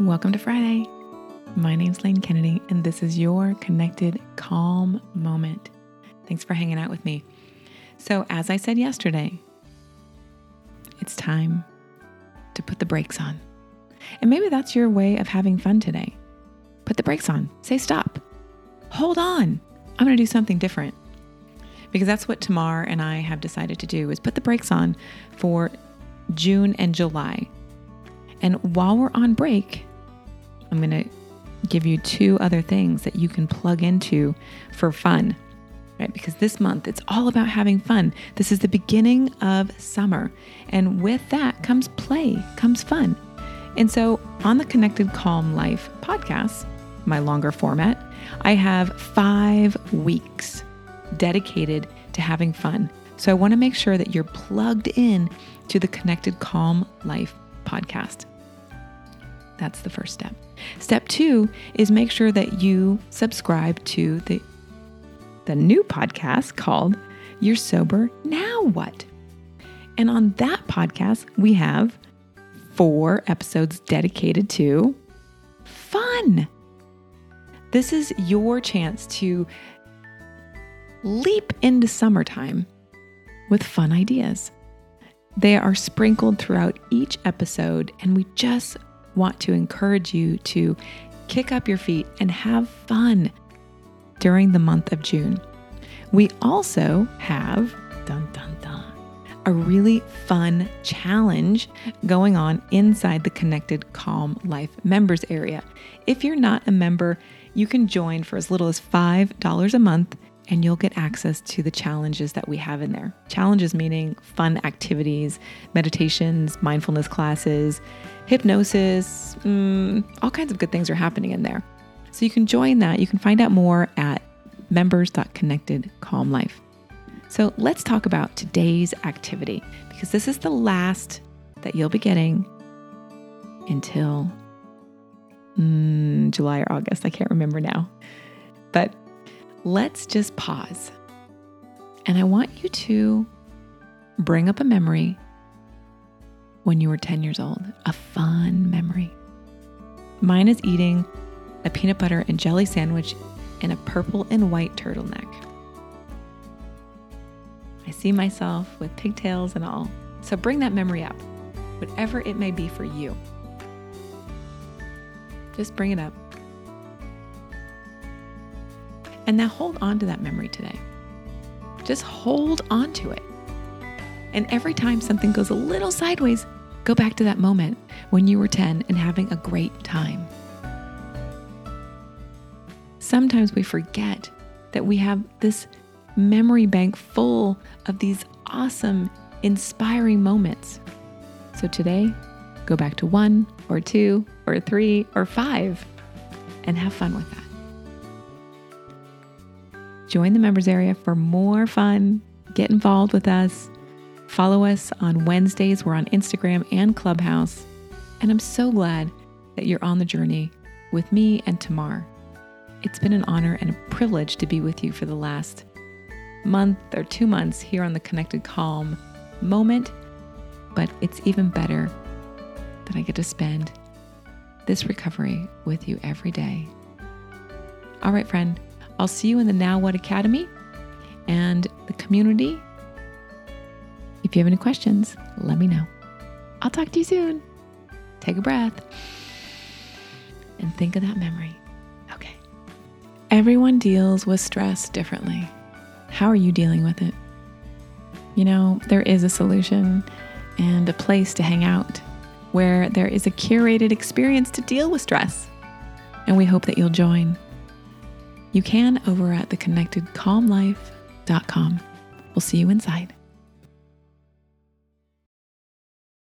Welcome to Friday. My name's Lane Kennedy, and this is your connected calm moment. Thanks for hanging out with me. So, as I said yesterday, it's time to put the brakes on. And maybe that's your way of having fun today. Put the brakes on, say stop, hold on. I'm going to do something different. Because that's what Tamar and I have decided to do is put the brakes on for June and July. And while we're on break, I'm going to give you two other things that you can plug into for fun. Right? Because this month it's all about having fun. This is the beginning of summer. And with that comes play, comes fun. And so on the Connected Calm Life podcast, my longer format, I have five weeks dedicated to having fun. So I want to make sure that you're plugged in to the Connected Calm Life podcast. That's the first step. Step two is make sure that you subscribe to the, the new podcast called You're Sober Now What? And on that podcast, we have four episodes dedicated to fun. This is your chance to leap into summertime with fun ideas. They are sprinkled throughout each episode, and we just want to encourage you to kick up your feet and have fun during the month of June. We also have dun dun dun a really fun challenge going on inside the Connected Calm Life members area. If you're not a member, you can join for as little as $5 a month and you'll get access to the challenges that we have in there. Challenges meaning fun activities, meditations, mindfulness classes, hypnosis, mm, all kinds of good things are happening in there. So you can join that. You can find out more at members.connectedcalmlife. So let's talk about today's activity because this is the last that you'll be getting until mm, July or August. I can't remember now. But let's just pause. And I want you to bring up a memory when you were 10 years old, a fun memory. Mine is eating a peanut butter and jelly sandwich in a purple and white turtleneck. I see myself with pigtails and all. So bring that memory up, whatever it may be for you. Just bring it up. And now hold on to that memory today. Just hold on to it. And every time something goes a little sideways, go back to that moment when you were 10 and having a great time. Sometimes we forget that we have this memory bank full of these awesome, inspiring moments. So today, go back to one or two or three or five and have fun with that. Join the members area for more fun. Get involved with us. Follow us on Wednesdays. We're on Instagram and Clubhouse. And I'm so glad that you're on the journey with me and Tamar. It's been an honor and a privilege to be with you for the last month or two months here on the Connected Calm moment. But it's even better that I get to spend this recovery with you every day. All right, friend, I'll see you in the Now What Academy and the community. If you have any questions, let me know. I'll talk to you soon. Take a breath and think of that memory. Okay. Everyone deals with stress differently. How are you dealing with it? You know, there is a solution and a place to hang out where there is a curated experience to deal with stress. And we hope that you'll join. You can over at theconnectedcalmlife.com. We'll see you inside.